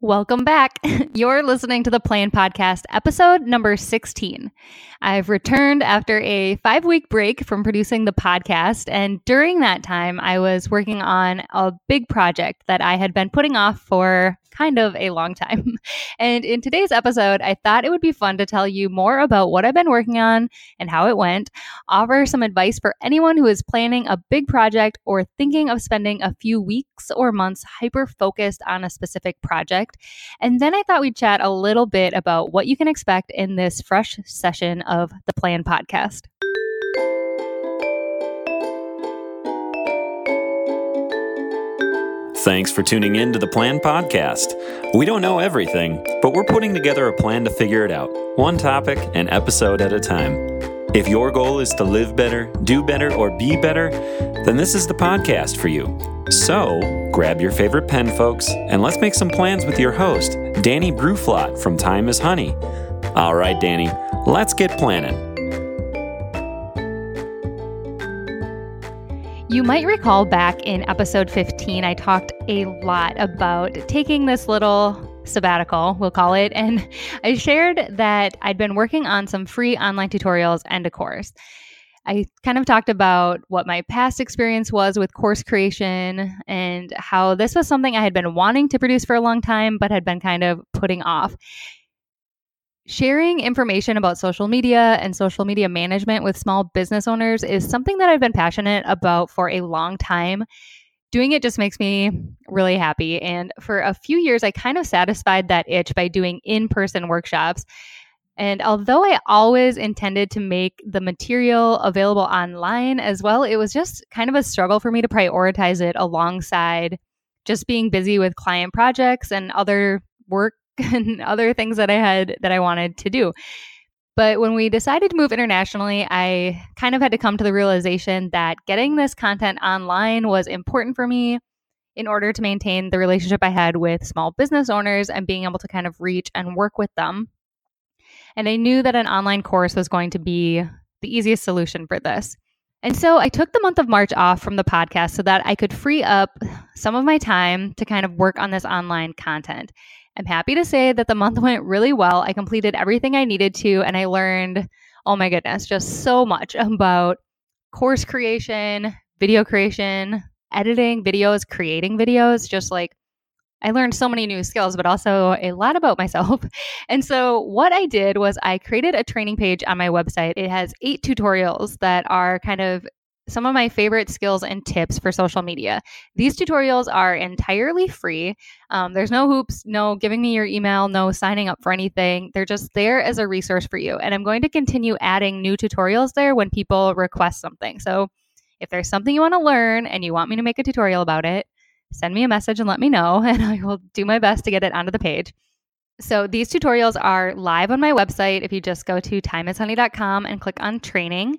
Welcome back. You're listening to the Plan Podcast, episode number 16. I've returned after a five week break from producing the podcast. And during that time, I was working on a big project that I had been putting off for kind of a long time. And in today's episode, I thought it would be fun to tell you more about what I've been working on and how it went, offer some advice for anyone who is planning a big project or thinking of spending a few weeks or months hyper focused on a specific project. And then I thought we'd chat a little bit about what you can expect in this fresh session of the Plan podcast. Thanks for tuning in to the Plan Podcast. We don't know everything, but we're putting together a plan to figure it out, one topic and episode at a time. If your goal is to live better, do better, or be better, then this is the podcast for you. So grab your favorite pen, folks, and let's make some plans with your host, Dani Bruflot from Thyme is Honey. All right, Dani, let's get planning. You might recall back in episode 15, I talked a lot about taking this little sabbatical, we'll call it, and I shared that I'd been working on some free online tutorials and a course. I kind of talked about what my past experience was with course creation and how this was something I had been wanting to produce for a long time, but had been kind of putting off. Sharing information about social media and social media management with small business owners is something that I've been passionate about for a long time. Doing it just makes me really happy. And for a few years, I kind of satisfied that itch by doing in person workshops. And although I always intended to make the material available online as well, it was just kind of a struggle for me to prioritize it alongside just being busy with client projects and other work and other things that I had that I wanted to do. But when we decided to move internationally, I kind of had to come to the realization that getting this content online was important for me in order to maintain the relationship I had with small business owners and being able to kind of reach and work with them. And I knew that an online course was going to be the easiest solution for this. And so I took the month of March off from the podcast so that I could free up some of my time to kind of work on this online content. I'm happy to say that the month went really well. I completed everything I needed to, and I learned, oh my goodness, just so much about course creation, video creation, editing videos, creating videos, just like I learned so many new skills, but also a lot about myself. And so, what I did was I created a training page on my website. It has eight tutorials that are kind of some of my favorite skills and tips for social media. These tutorials are entirely free. Um, there's no hoops, no giving me your email, no signing up for anything. They're just there as a resource for you. And I'm going to continue adding new tutorials there when people request something. So if there's something you want to learn and you want me to make a tutorial about it, send me a message and let me know, and I will do my best to get it onto the page. So these tutorials are live on my website. If you just go to thymeishoney.com and click on training,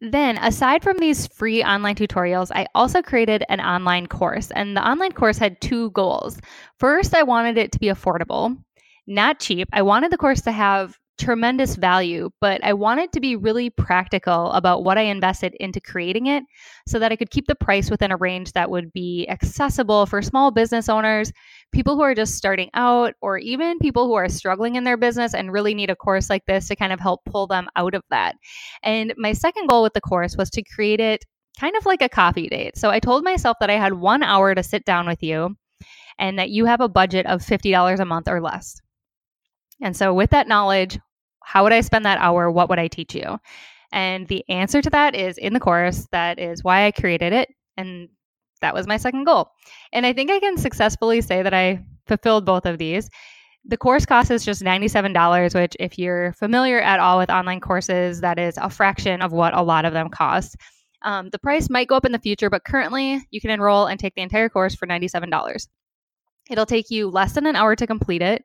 then, aside from these free online tutorials, I also created an online course. And the online course had two goals. First, I wanted it to be affordable, not cheap. I wanted the course to have tremendous value, but I wanted to be really practical about what I invested into creating it so that I could keep the price within a range that would be accessible for small business owners, people who are just starting out, or even people who are struggling in their business and really need a course like this to kind of help pull them out of that. And my second goal with the course was to create it kind of like a coffee date. So I told myself that I had one hour to sit down with you and that you have a budget of $50 a month or less. And so, with that knowledge, how would I spend that hour? What would I teach you? And the answer to that is in the course. That is why I created it. And that was my second goal. And I think I can successfully say that I fulfilled both of these. The course cost is just $97, which, if you're familiar at all with online courses, that is a fraction of what a lot of them cost. Um, the price might go up in the future, but currently you can enroll and take the entire course for $97. It'll take you less than an hour to complete it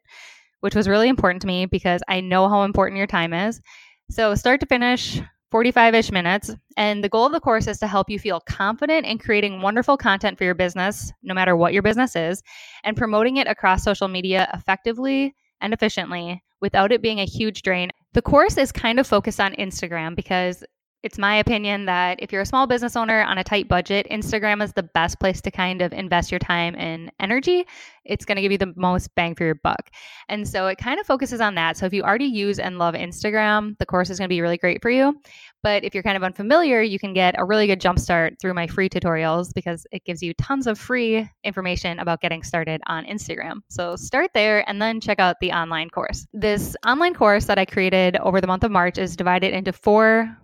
which was really important to me because I know how important your time is. So, start to finish, 45 ish minutes. And the goal of the course is to help you feel confident in creating wonderful content for your business, no matter what your business is, and promoting it across social media effectively and efficiently without it being a huge drain. The course is kind of focused on Instagram because it's my opinion that if you're a small business owner on a tight budget, Instagram is the best place to kind of invest your time and energy. It's going to give you the most bang for your buck. And so it kind of focuses on that. So if you already use and love Instagram, the course is going to be really great for you. But if you're kind of unfamiliar, you can get a really good jumpstart through my free tutorials because it gives you tons of free information about getting started on Instagram. So start there and then check out the online course. This online course that I created over the month of March is divided into four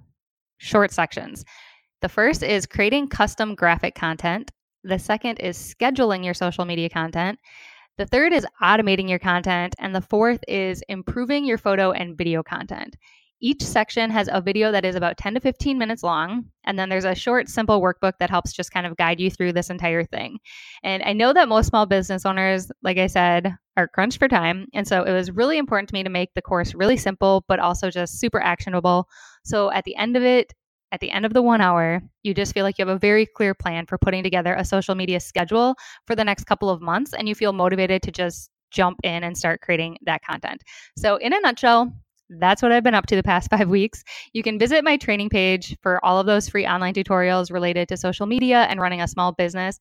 short sections. The first is creating custom graphic content. The second is scheduling your social media content. The third is automating your content. And the fourth is improving your photo and video content. Each section has a video that is about 10 to 15 minutes long. And then there's a short, simple workbook that helps just kind of guide you through this entire thing. And I know that most small business owners, like I said, are crunched for time. And so it was really important to me to make the course really simple, but also just super actionable. So at the end of it, at the end of the one hour, you just feel like you have a very clear plan for putting together a social media schedule for the next couple of months, and you feel motivated to just jump in and start creating that content. So, in a nutshell, that's what I've been up to the past five weeks. You can visit my training page for all of those free online tutorials related to social media and running a small business.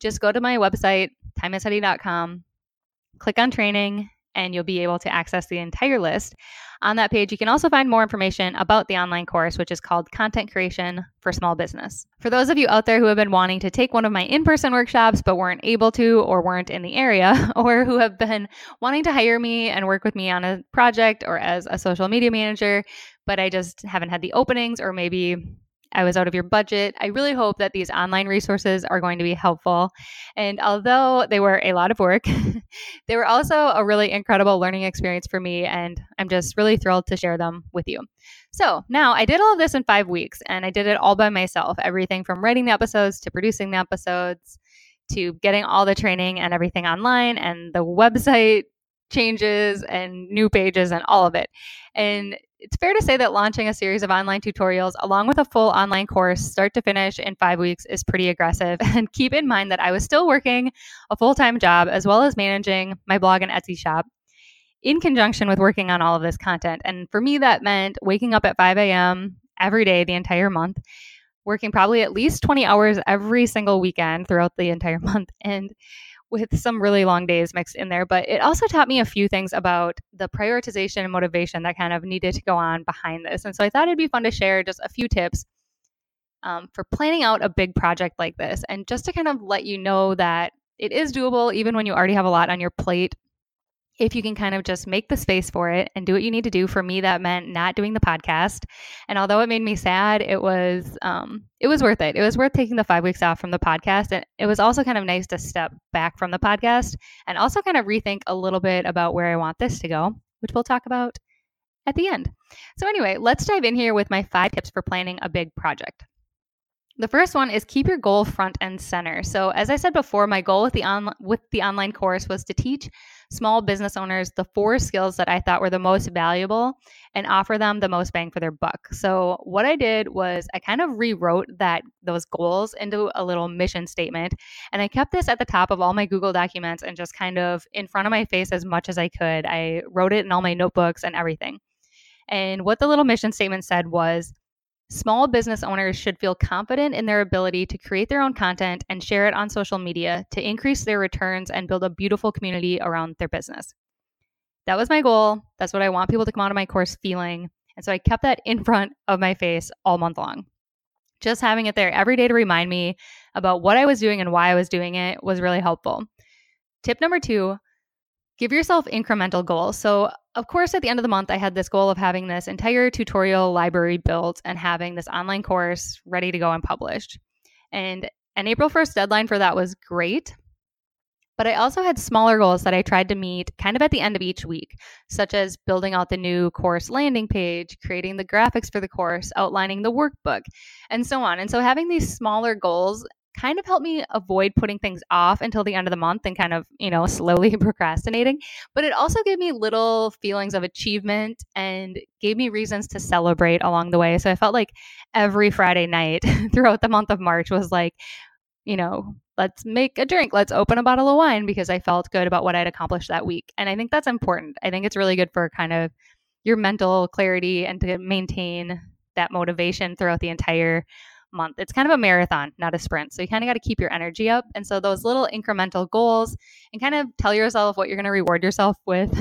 Just go to my website, thymeishoney.com, click on training, and you'll be able to access the entire list. On that page, you can also find more information about the online course, which is called Content Creation for Small Business. For those of you out there who have been wanting to take one of my in person workshops but weren't able to or weren't in the area, or who have been wanting to hire me and work with me on a project or as a social media manager, but I just haven't had the openings or maybe I was out of your budget. I really hope that these online resources are going to be helpful. And although they were a lot of work, they were also a really incredible learning experience for me. And I'm just really thrilled to share them with you. So now I did all of this in five weeks and I did it all by myself everything from writing the episodes to producing the episodes to getting all the training and everything online and the website changes and new pages and all of it. And it's fair to say that launching a series of online tutorials along with a full online course, start to finish in five weeks, is pretty aggressive. And keep in mind that I was still working a full time job as well as managing my blog and Etsy shop in conjunction with working on all of this content. And for me, that meant waking up at 5 a.m. every day the entire month, working probably at least 20 hours every single weekend throughout the entire month. And with some really long days mixed in there. But it also taught me a few things about the prioritization and motivation that kind of needed to go on behind this. And so I thought it'd be fun to share just a few tips um, for planning out a big project like this and just to kind of let you know that it is doable even when you already have a lot on your plate if you can kind of just make the space for it and do what you need to do. For me that meant not doing the podcast. And although it made me sad it was um it was worth it. It was worth taking the five weeks off from the podcast. And it was also kind of nice to step back from the podcast and also kind of rethink a little bit about where i want this to go which we'll talk about at the end. So anyway let's dive in here with my five tips for planning a big project. The first one is keep your goal front and center. So, as I said before, my goal with the on with the online course was to teach small business owners the four skills that I thought were the most valuable and offer them the most bang for their buck. So, what I did was I kind of rewrote that those goals into a little mission statement, and I kept this at the top of all my Google documents and just kind of in front of my face as much as I could. I wrote it in all my notebooks and everything. And what the little mission statement said was Small business owners should feel confident in their ability to create their own content and share it on social media to increase their returns and build a beautiful community around their business. That was my goal. That's what I want people to come out of my course feeling. And so I kept that in front of my face all month long. Just having it there every day to remind me about what I was doing and why I was doing it was really helpful. Tip number two give yourself incremental goals. So, of course, at the end of the month, I had this goal of having this entire tutorial library built and having this online course ready to go and published. And an April 1st deadline for that was great. But I also had smaller goals that I tried to meet kind of at the end of each week, such as building out the new course landing page, creating the graphics for the course, outlining the workbook, and so on. And so having these smaller goals kind of helped me avoid putting things off until the end of the month and kind of, you know, slowly procrastinating. But it also gave me little feelings of achievement and gave me reasons to celebrate along the way. So I felt like every Friday night throughout the month of March was like, you know, let's make a drink, let's open a bottle of wine because I felt good about what I'd accomplished that week. And I think that's important. I think it's really good for kind of your mental clarity and to maintain that motivation throughout the entire month. It's kind of a marathon, not a sprint. So you kind of got to keep your energy up. And so those little incremental goals and kind of tell yourself what you're going to reward yourself with.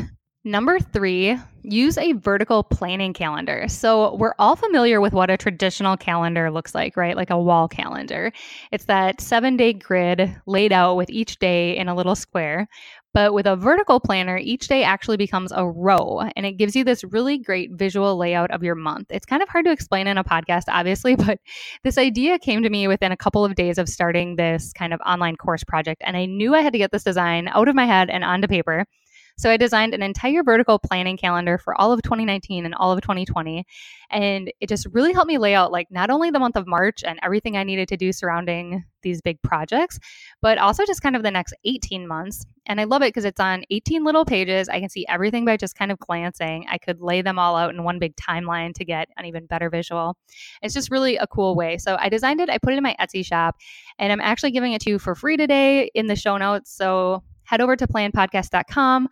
Number three, use a vertical planning calendar. So, we're all familiar with what a traditional calendar looks like, right? Like a wall calendar. It's that seven day grid laid out with each day in a little square. But with a vertical planner, each day actually becomes a row and it gives you this really great visual layout of your month. It's kind of hard to explain in a podcast, obviously, but this idea came to me within a couple of days of starting this kind of online course project. And I knew I had to get this design out of my head and onto paper. So I designed an entire vertical planning calendar for all of 2019 and all of 2020. And it just really helped me lay out like not only the month of March and everything I needed to do surrounding these big projects, but also just kind of the next 18 months. And I love it because it's on 18 little pages. I can see everything by just kind of glancing. I could lay them all out in one big timeline to get an even better visual. It's just really a cool way. So I designed it, I put it in my Etsy shop, and I'm actually giving it to you for free today in the show notes. So head over to planpodcast.com.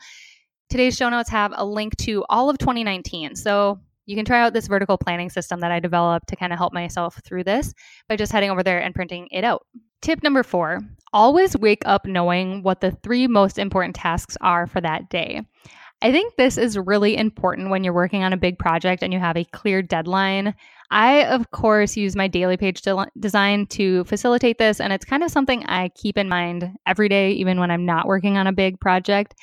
Today's show notes have a link to all of 2019. So you can try out this vertical planning system that I developed to kind of help myself through this by just heading over there and printing it out. Tip number four always wake up knowing what the three most important tasks are for that day. I think this is really important when you're working on a big project and you have a clear deadline. I, of course, use my daily page de- design to facilitate this, and it's kind of something I keep in mind every day, even when I'm not working on a big project.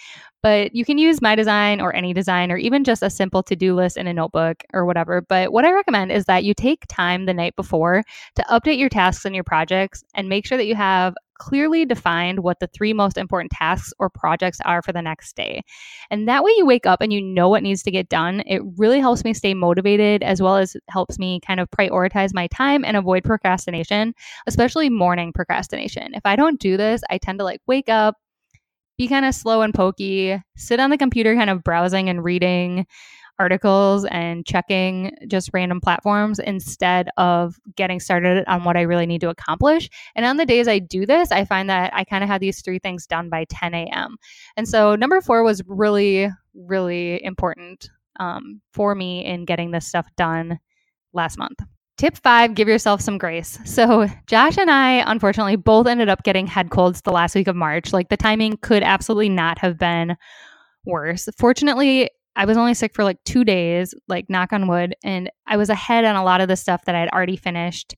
But you can use my design or any design, or even just a simple to do list in a notebook or whatever. But what I recommend is that you take time the night before to update your tasks and your projects and make sure that you have clearly defined what the three most important tasks or projects are for the next day. And that way you wake up and you know what needs to get done. It really helps me stay motivated as well as helps me kind of prioritize my time and avoid procrastination, especially morning procrastination. If I don't do this, I tend to like wake up, be kind of slow and pokey, sit on the computer kind of browsing and reading articles and checking just random platforms instead of getting started on what I really need to accomplish. And on the days I do this, I find that I kind of have these three things done by 10 a.m. And so number four was really, really important um, for me in getting this stuff done last month. Tip five, give yourself some grace. So, Josh and I, unfortunately, both ended up getting head colds the last week of March. Like, the timing could absolutely not have been worse. Fortunately, I was only sick for like two days, like knock on wood, and I was ahead on a lot of the stuff that I had already finished.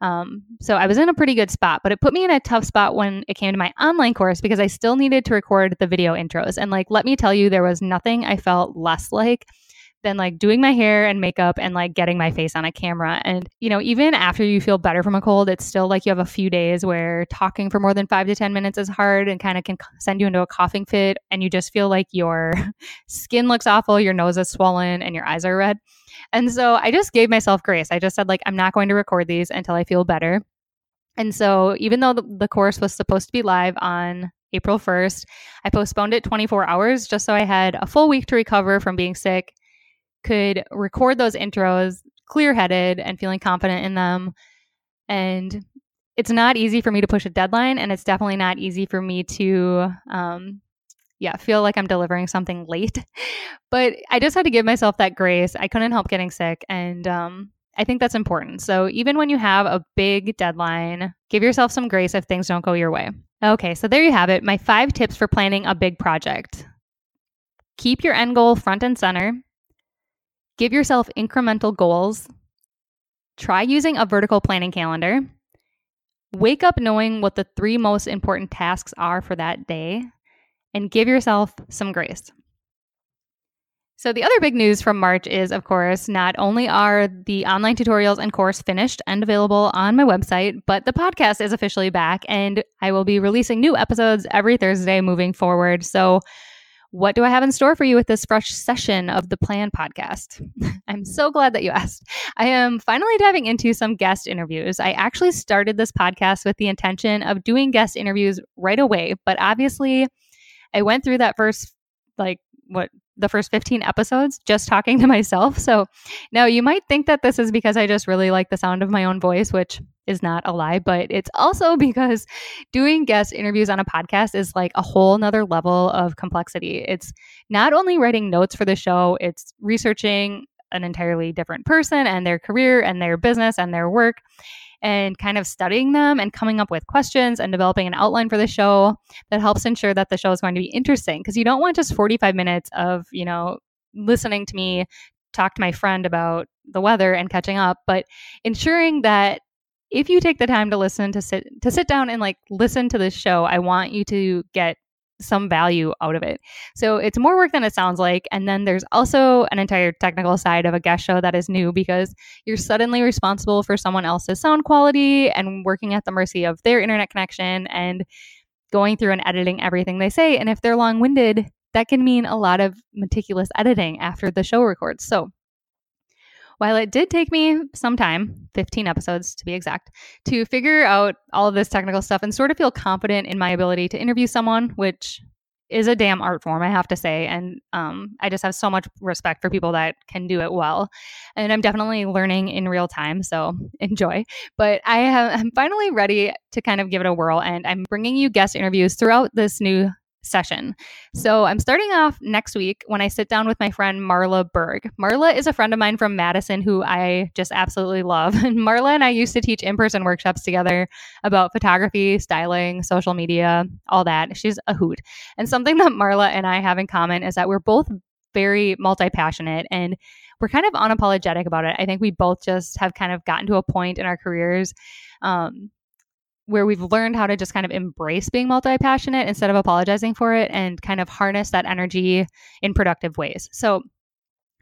Um, so I was in a pretty good spot, but it put me in a tough spot when it came to my online course because I still needed to record the video intros. And like, let me tell you, there was nothing I felt less like than like doing my hair and makeup and like getting my face on a camera. And, you know, even after you feel better from a cold, it's still like you have a few days where talking for more than five to 10 minutes is hard and kind of can send you into a coughing fit. And you just feel like your skin looks awful, your nose is swollen, and your eyes are red. And so I just gave myself grace. I just said, like, I'm not going to record these until I feel better. And so even though the, course was supposed to be live on April 1st. I postponed it 24 hours just so I had a full week to recover from being sick could record those intros clear headed and feeling confident in them. And it's not easy for me to push a deadline, and it's definitely not easy for me to, um, yeah, feel like I'm delivering something late. but I just had to give myself that grace. I couldn't help getting sick, and um, I think that's important. So even when you have a big deadline, give yourself some grace if things don't go your way. Okay, so there you have it. My five tips for planning a big project. Keep your end goal front and center. Give yourself incremental goals. Try using a vertical planning calendar. Wake up knowing what the three most important tasks are for that day and give yourself some grace. So, the other big news from March is, of course, not only are the online tutorials and course finished and available on my website, but the podcast is officially back and I will be releasing new episodes every Thursday moving forward. So, what do I have in store for you with this fresh session of the Plan podcast? I'm so glad that you asked. I am finally diving into some guest interviews. I actually started this podcast with the intention of doing guest interviews right away, but obviously, I went through that first, like, what the first 15 episodes just talking to myself. So now you might think that this is because I just really like the sound of my own voice, which is not a lie, but it's also because doing guest interviews on a podcast is like a whole nother level of complexity. It's not only writing notes for the show, it's researching an entirely different person and their career and their business and their work and kind of studying them and coming up with questions and developing an outline for the show that helps ensure that the show is going to be interesting because you don't want just 45 minutes of, you know, listening to me talk to my friend about the weather and catching up, but ensuring that if you take the time to listen to sit to sit down and like listen to this show, I want you to get some value out of it. So it's more work than it sounds like. And then there's also an entire technical side of a guest show that is new because you're suddenly responsible for someone else's sound quality and working at the mercy of their internet connection and going through and editing everything they say. And if they're long winded, that can mean a lot of meticulous editing after the show records. So while it did take me some time, 15 episodes to be exact, to figure out all of this technical stuff and sort of feel confident in my ability to interview someone, which is a damn art form, I have to say. And um, I just have so much respect for people that can do it well. And I'm definitely learning in real time, so enjoy. But I I'm finally ready to kind of give it a whirl, and I'm bringing you guest interviews throughout this new session. So I'm starting off next week when I sit down with my friend Marla Berg. Marla is a friend of mine from Madison who I just absolutely love. And Marla and I used to teach in person workshops together about photography, styling, social media, all that. She's a hoot. And something that Marla and I have in common is that we're both very multi passionate and we're kind of unapologetic about it. I think we both just have kind of gotten to a point in our careers um, where we've learned how to just kind of embrace being multi passionate instead of apologizing for it and kind of harness that energy in productive ways. So,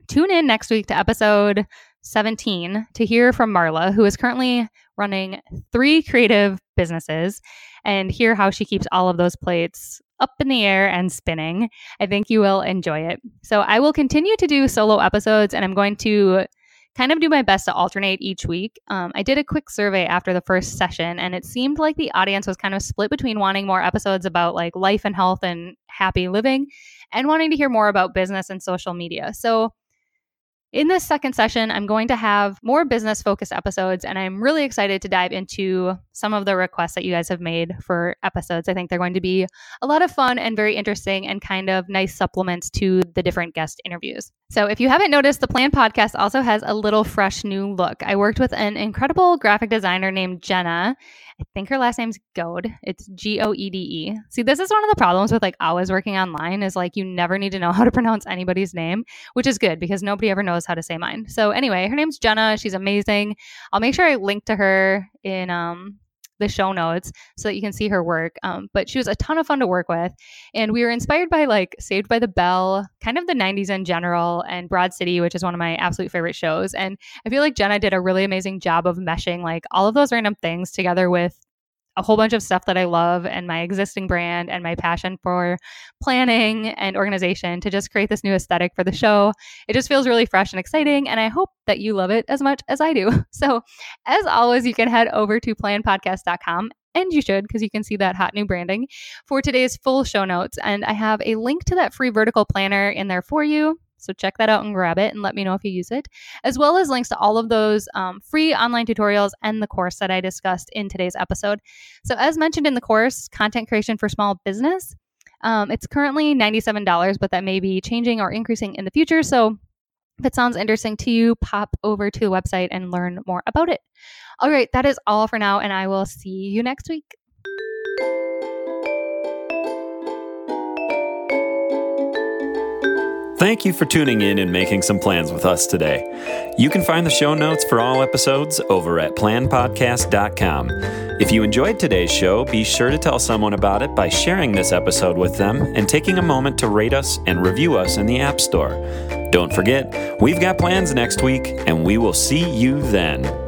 tune in next week to episode 17 to hear from Marla, who is currently running three creative businesses, and hear how she keeps all of those plates up in the air and spinning. I think you will enjoy it. So, I will continue to do solo episodes, and I'm going to kind of do my best to alternate each week. Um, I did a quick survey after the first session, and it seemed like the audience was kind of split between wanting more episodes about like life and health and happy living and wanting to hear more about business and social media. So, in this second session, I'm going to have more business focused episodes, and I'm really excited to dive into some of the requests that you guys have made for episodes. I think they're going to be a lot of fun and very interesting and kind of nice supplements to the different guest interviews. So, if you haven't noticed, the Plan podcast also has a little fresh new look. I worked with an incredible graphic designer named Jenna, I think her last name's Goede. It's G O E D E. See, this is one of the problems with like always working online is like you never need to know how to pronounce anybody's name, which is good because nobody ever knows how to say mine. So anyway, her name's Jenna. She's amazing. I'll make sure I link to her in um the show notes so that you can see her work. Um, but she was a ton of fun to work with. And we were inspired by like Saved by the Bell, kind of the 90s in general, and Broad City, which is one of my absolute favorite shows. And I feel like Jenna did a really amazing job of meshing like all of those random things together with a whole bunch of stuff that I love and my existing brand and my passion for planning and organization to just create this new aesthetic for the show. It just feels really fresh and exciting. And I hope that you love it as much as I do. So, as always, you can head over to planpodcast.com and you should because you can see that hot new branding for today's full show notes. And I have a link to that free vertical planner in there for you. So check that out and grab it and let me know if you use it, as well as links to all of those um, free online tutorials and the course that I discussed in today's episode. So, as mentioned in the course, Content Creation for Small Business, um, it's currently $97, but that may be changing or increasing in the future. So, if it sounds interesting to you, pop over to the website and learn more about it. All right, that is all for now, and I will see you next week. Thank you for tuning in and making some plans with us today. You can find the show notes for all episodes over at planpodcast.com. If you enjoyed today's show, be sure to tell someone about it by sharing this episode with them and taking a moment to rate us and review us in the App Store. Don't forget, we've got plans next week, and we will see you then.